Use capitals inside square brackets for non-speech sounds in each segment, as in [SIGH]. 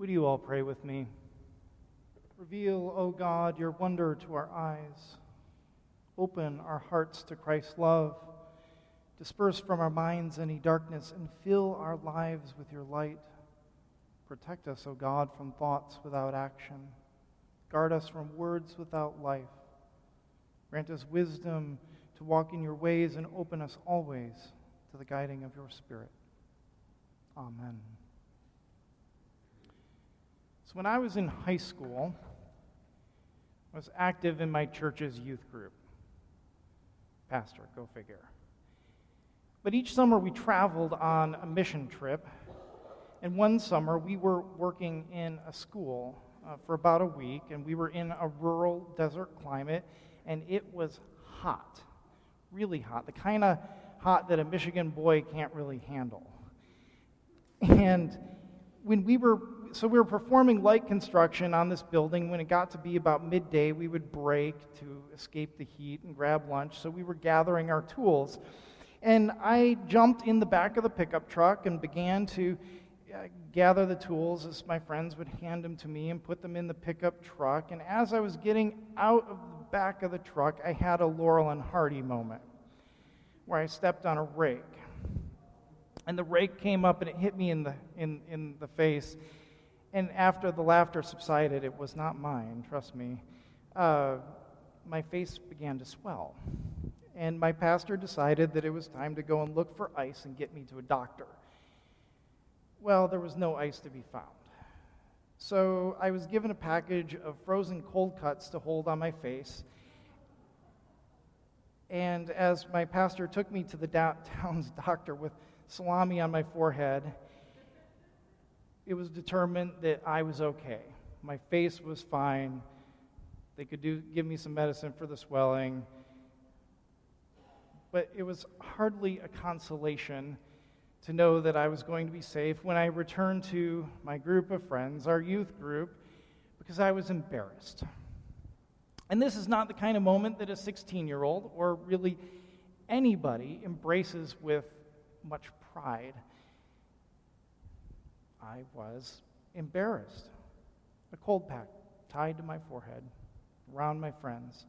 Would you all pray with me? Reveal, O God, your wonder to our eyes. Open our hearts to Christ's love. Disperse from our minds any darkness and fill our lives with your light. Protect us, O God, from thoughts without action. Guard us from words without life. Grant us wisdom to walk in your ways and open us always to the guiding of your Spirit. Amen. So, when I was in high school, I was active in my church's youth group. Pastor, go figure. But each summer we traveled on a mission trip. And one summer we were working in a school uh, for about a week, and we were in a rural desert climate, and it was hot, really hot, the kind of hot that a Michigan boy can't really handle. And when we were, so we were performing light construction on this building. When it got to be about midday, we would break to escape the heat and grab lunch. So we were gathering our tools. And I jumped in the back of the pickup truck and began to uh, gather the tools as my friends would hand them to me and put them in the pickup truck. And as I was getting out of the back of the truck, I had a Laurel and Hardy moment where I stepped on a rake. And the rake came up and it hit me in the, in, in the face. And after the laughter subsided, it was not mine, trust me, uh, my face began to swell and my pastor decided that it was time to go and look for ice and get me to a doctor. Well, there was no ice to be found. So I was given a package of frozen cold cuts to hold on my face. And as my pastor took me to the [LAUGHS] town's doctor with salami on my forehead, it was determined that I was okay. My face was fine. They could do, give me some medicine for the swelling but it was hardly a consolation to know that I was going to be safe when I returned to my group of friends, our youth group, because I was embarrassed. And this is not the kind of moment that a 16 year old or really anybody embraces with much pride. I was embarrassed. A cold pack tied to my forehead, around my friends.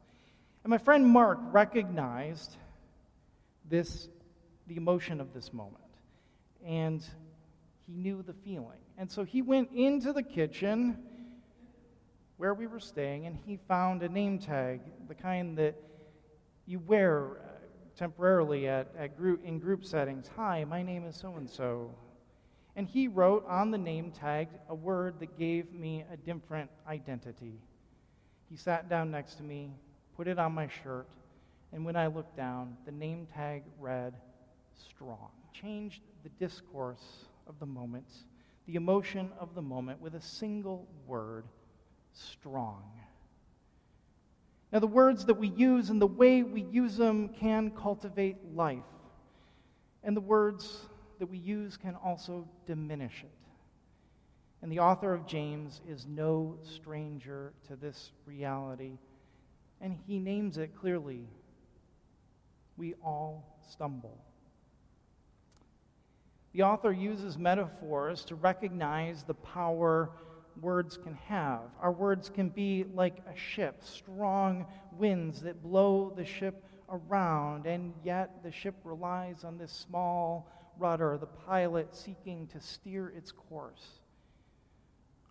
And my friend Mark recognized this, the emotion of this moment. And he knew the feeling. And so he went into the kitchen where we were staying and he found a name tag, the kind that you wear uh, temporarily at, at group, in group settings. Hi, my name is so and so. And he wrote on the name tag a word that gave me a different identity. He sat down next to me, put it on my shirt, and when I looked down, the name tag read strong. Changed the discourse of the moment, the emotion of the moment, with a single word strong. Now, the words that we use and the way we use them can cultivate life. And the words that we use can also diminish it. And the author of James is no stranger to this reality. And he names it clearly we all stumble. The author uses metaphors to recognize the power words can have. Our words can be like a ship, strong winds that blow the ship around, and yet the ship relies on this small rudder, the pilot seeking to steer its course.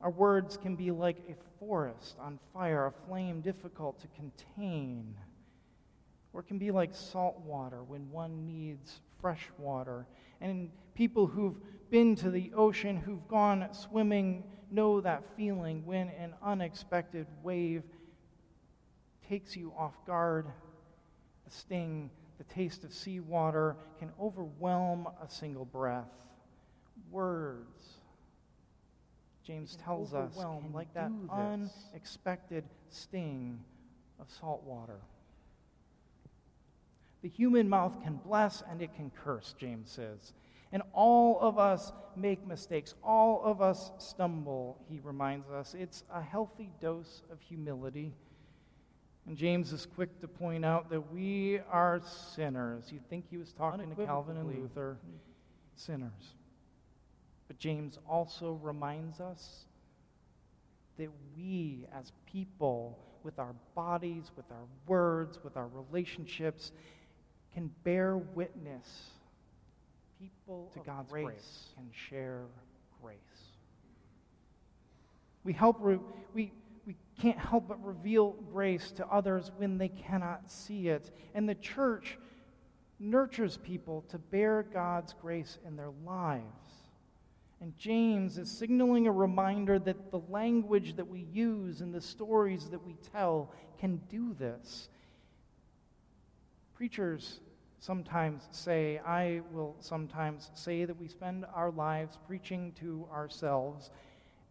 Our words can be like a forest on fire, a flame difficult to contain. Or it can be like salt water when one needs fresh water. And people who've been to the ocean, who've gone swimming, know that feeling when an unexpected wave takes you off guard. The sting, the taste of seawater can overwhelm a single breath. Words, James tells us, can like that unexpected sting of salt water. The human mouth can bless and it can curse, James says. And all of us make mistakes. All of us stumble, he reminds us. It's a healthy dose of humility. And James is quick to point out that we are sinners. You'd think he was talking to Calvin and Luther, sinners. But James also reminds us that we as people, with our bodies, with our words, with our relationships, can bear witness. People to God's grace, grace can share grace. We help, we, we can't help but reveal grace to others when they cannot see it. And the church nurtures people to bear God's grace in their lives. And James is signaling a reminder that the language that we use and the stories that we tell can do this. Preachers sometimes say, I will sometimes say that we spend our lives preaching to ourselves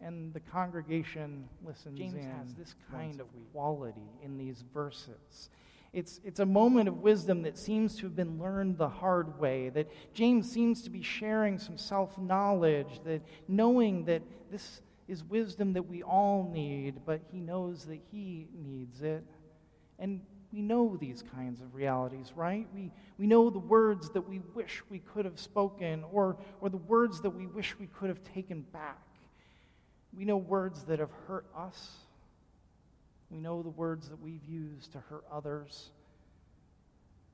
and the congregation listens James in. has this kind of quality in these verses. It's, it's a moment of wisdom that seems to have been learned the hard way, that James seems to be sharing some self knowledge, that knowing that this is wisdom that we all need, but he knows that he needs it. And we know these kinds of realities, right? We, we know the words that we wish we could have spoken, or, or the words that we wish we could have taken back. We know words that have hurt us. We know the words that we've used to hurt others.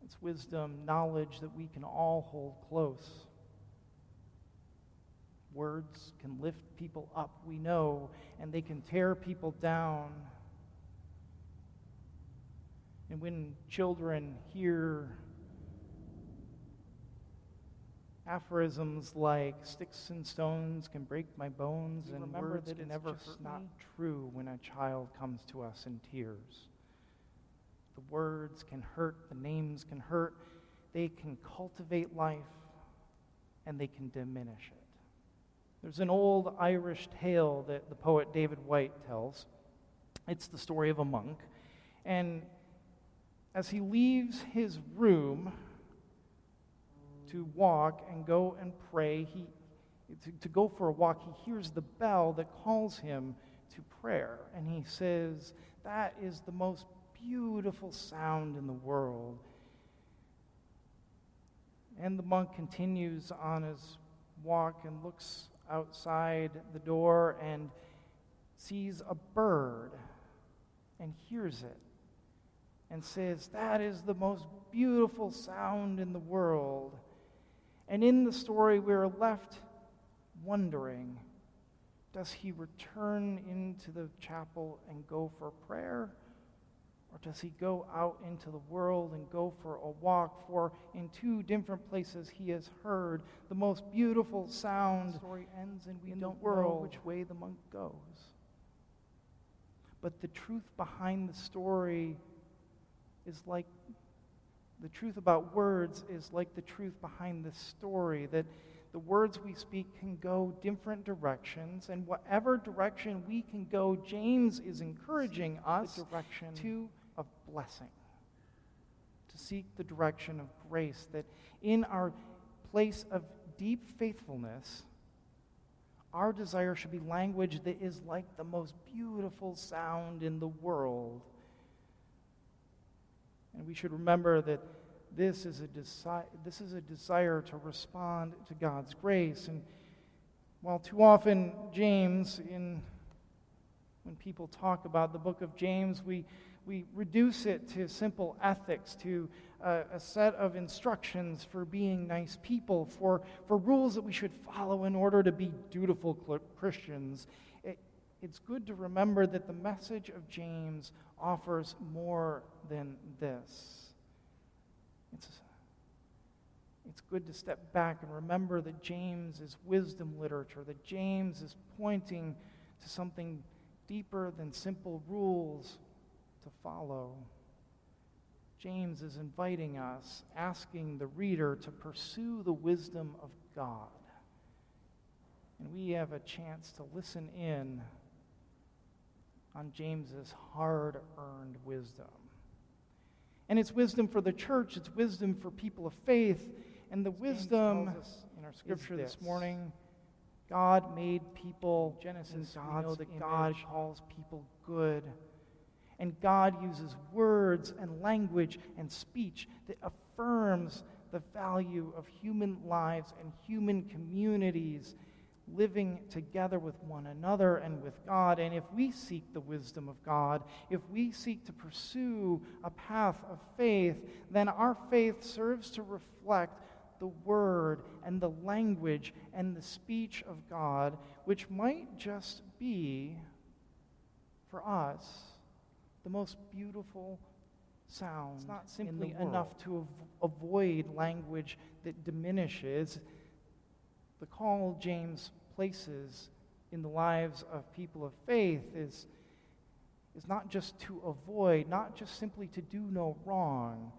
It's wisdom, knowledge that we can all hold close. Words can lift people up, we know, and they can tear people down. And when children hear aphorisms like sticks and stones can break my bones and words that it's never just not me. true when a child comes to us in tears. The words can hurt the names can hurt they can cultivate life and they can diminish it. There's an old irish tale that the poet David Whyte tells. It's the story of a monk and as he leaves his room to walk and go and pray. He, to, to go for a walk, he hears the bell that calls him to prayer. And he says, That is the most beautiful sound in the world. And the monk continues on his walk and looks outside the door and sees a bird and hears it and says, That is the most beautiful sound in the world. And in the story, we're left wondering does he return into the chapel and go for prayer? Or does he go out into the world and go for a walk? For in two different places he has heard the most beautiful sound. The story ends and we don't know which way the monk goes. But the truth behind the story is like the truth about words is like the truth behind the story that the words we speak can go different directions, and whatever direction we can go, James is encouraging us direction to of blessing, to seek the direction of grace. That in our place of deep faithfulness, our desire should be language that is like the most beautiful sound in the world and we should remember that this is a, desi- this is a desire to respond to God's grace. And while too often James, in, when people talk about the book of James, we, we reduce it to simple ethics, to a, a set of instructions for being nice people, for, for rules that we should follow in order to be dutiful Christians. It, it's good to remember that the message of James offers more than this. It's, it's good to step back and remember that James is wisdom literature, that James is pointing to something deeper than simple rules to follow. James is inviting us, asking the reader to pursue the wisdom of God. And we have a chance to listen in on James's hard earned wisdom. And it's wisdom for the church, it's wisdom for people of faith. And the wisdom in our scripture this. this. morning God made people, Genesis, we know that image. God calls people good. And God uses words and language and speech that affirms the value of human lives and human communities living together with one another and with God. And if we seek the wisdom of God, if we seek to pursue a path of faith, then our faith serves to reflect the word and the language and the speech of God, which might just be, for us, the most beautiful sound. It's not simply enough to av- avoid language that diminishes. The call James places in the lives of people of faith is, is not just to avoid, not just simply to do no wrong.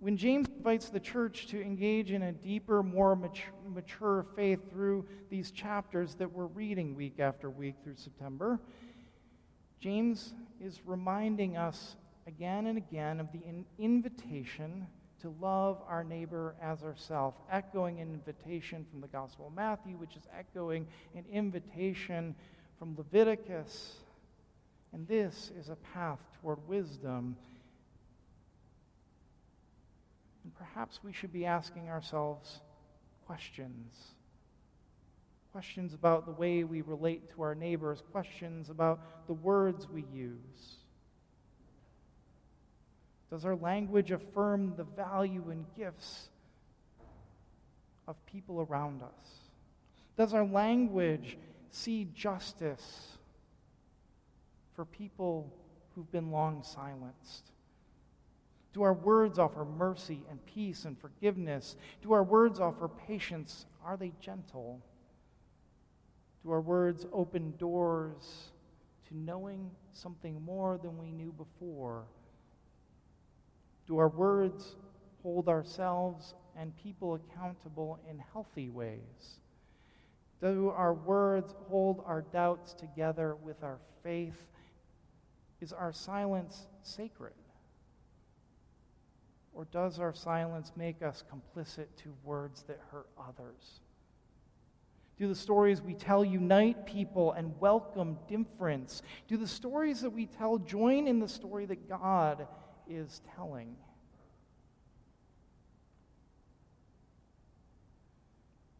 When James invites the church to engage in a deeper, more mature, mature faith through these chapters that we're reading week after week through September, James is reminding us again and again of the in- invitation to love our neighbor as ourselves, echoing an invitation from the Gospel of Matthew, which is echoing an invitation from Leviticus. And this is a path toward wisdom. And perhaps we should be asking ourselves questions. Questions about the way we relate to our neighbors, questions about the words we use. Does our language affirm the value and gifts of people around us? Does our language see justice for people who've been long silenced? Do our words offer mercy and peace and forgiveness? Do our words offer patience? Are they gentle? Do our words open doors to knowing something more than we knew before? Do our words hold ourselves and people accountable in healthy ways? Do our words hold our doubts together with our faith? Is our silence sacred? Or does our silence make us complicit to words that hurt others? Do the stories we tell unite people and welcome difference? Do the stories that we tell join in the story that God is telling.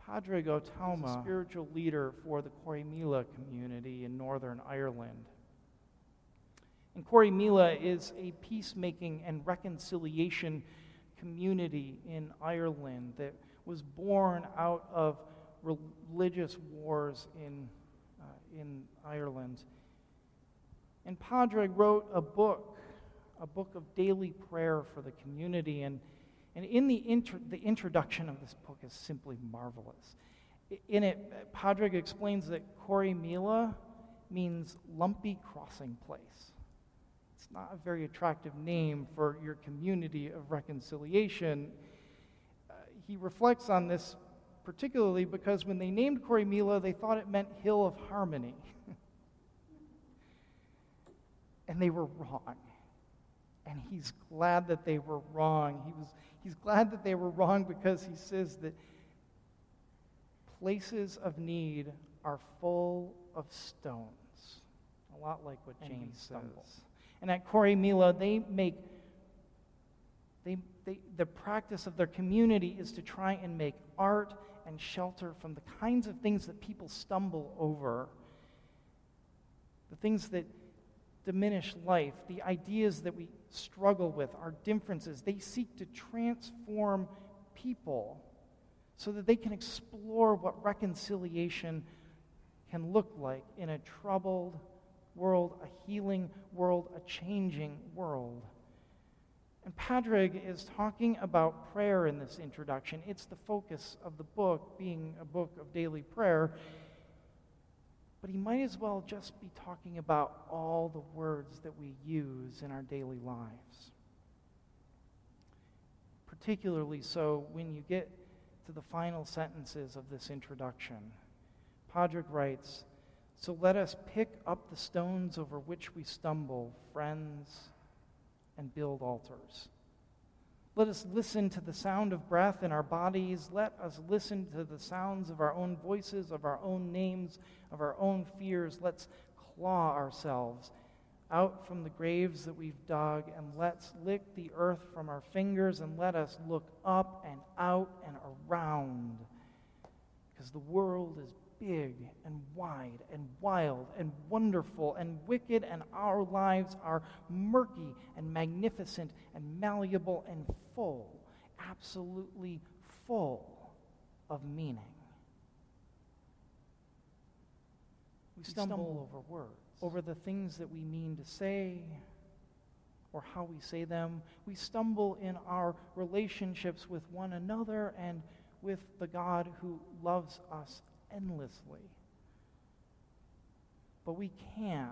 Pádraig Ó Tuama, spiritual leader for the Corrymeela community in Northern Ireland. And Corrymeela is a peacemaking and reconciliation community in Ireland that was born out of religious wars in, uh, in Ireland. And Pádraig wrote a book a book of daily prayer for the community. And, and in the, intro, the introduction of this book is simply marvelous. In it, Pádraig explains that Corrymeela means lumpy crossing place. It's not a very attractive name for your community of reconciliation. Uh, he reflects on this particularly because when they named Corrymeela, they thought it meant Hill of Harmony. [LAUGHS] and they were wrong and he's glad that they were wrong. He was, he's glad that they were wrong because he says that places of need are full of stones. A lot like what James says. And at Corrymeela, they make, they, they, the practice of their community is to try and make art and shelter from the kinds of things that people stumble over, the things that diminish life, the ideas that we struggle with, our differences. They seek to transform people so that they can explore what reconciliation can look like in a troubled world, a healing world, a changing world. And Pádraig is talking about prayer in this introduction. It's the focus of the book, being a book of daily prayer. But he might as well just be talking about all the words that we use in our daily lives. Particularly so when you get to the final sentences of this introduction. Pádraig writes, So let us pick up the stones over which we stumble, friends, and build altars. Let us listen to the sound of breath in our bodies. Let us listen to the sounds of our own voices, of our own names, of our own fears. Let's claw ourselves out from the graves that we've dug, and let's lick the earth from our fingers, and let us look up and out and around. Because the world is big and wide and wild and wonderful and wicked, and our lives are murky and magnificent and malleable and full, absolutely full of meaning. We stumble over words, over the things that we mean to say or how we say them. We stumble in our relationships with one another and with the God who loves us endlessly. But we can.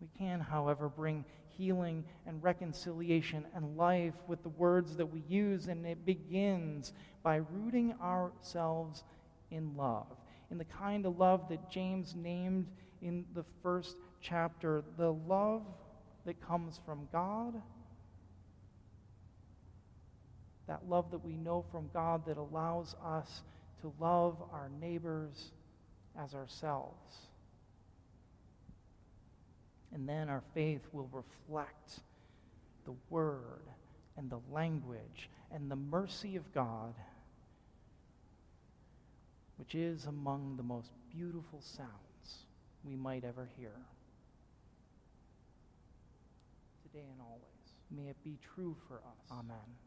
We can, however, bring healing and reconciliation and life with the words that we use, and it begins by rooting ourselves in love, in the kind of love that James named in the first chapter the love that comes from God that love that we know from God that allows us to love our neighbors as ourselves. And then our faith will reflect the word and the language and the mercy of God, which is among the most beautiful sounds we might ever hear. Today and always, may it be true for us. Amen.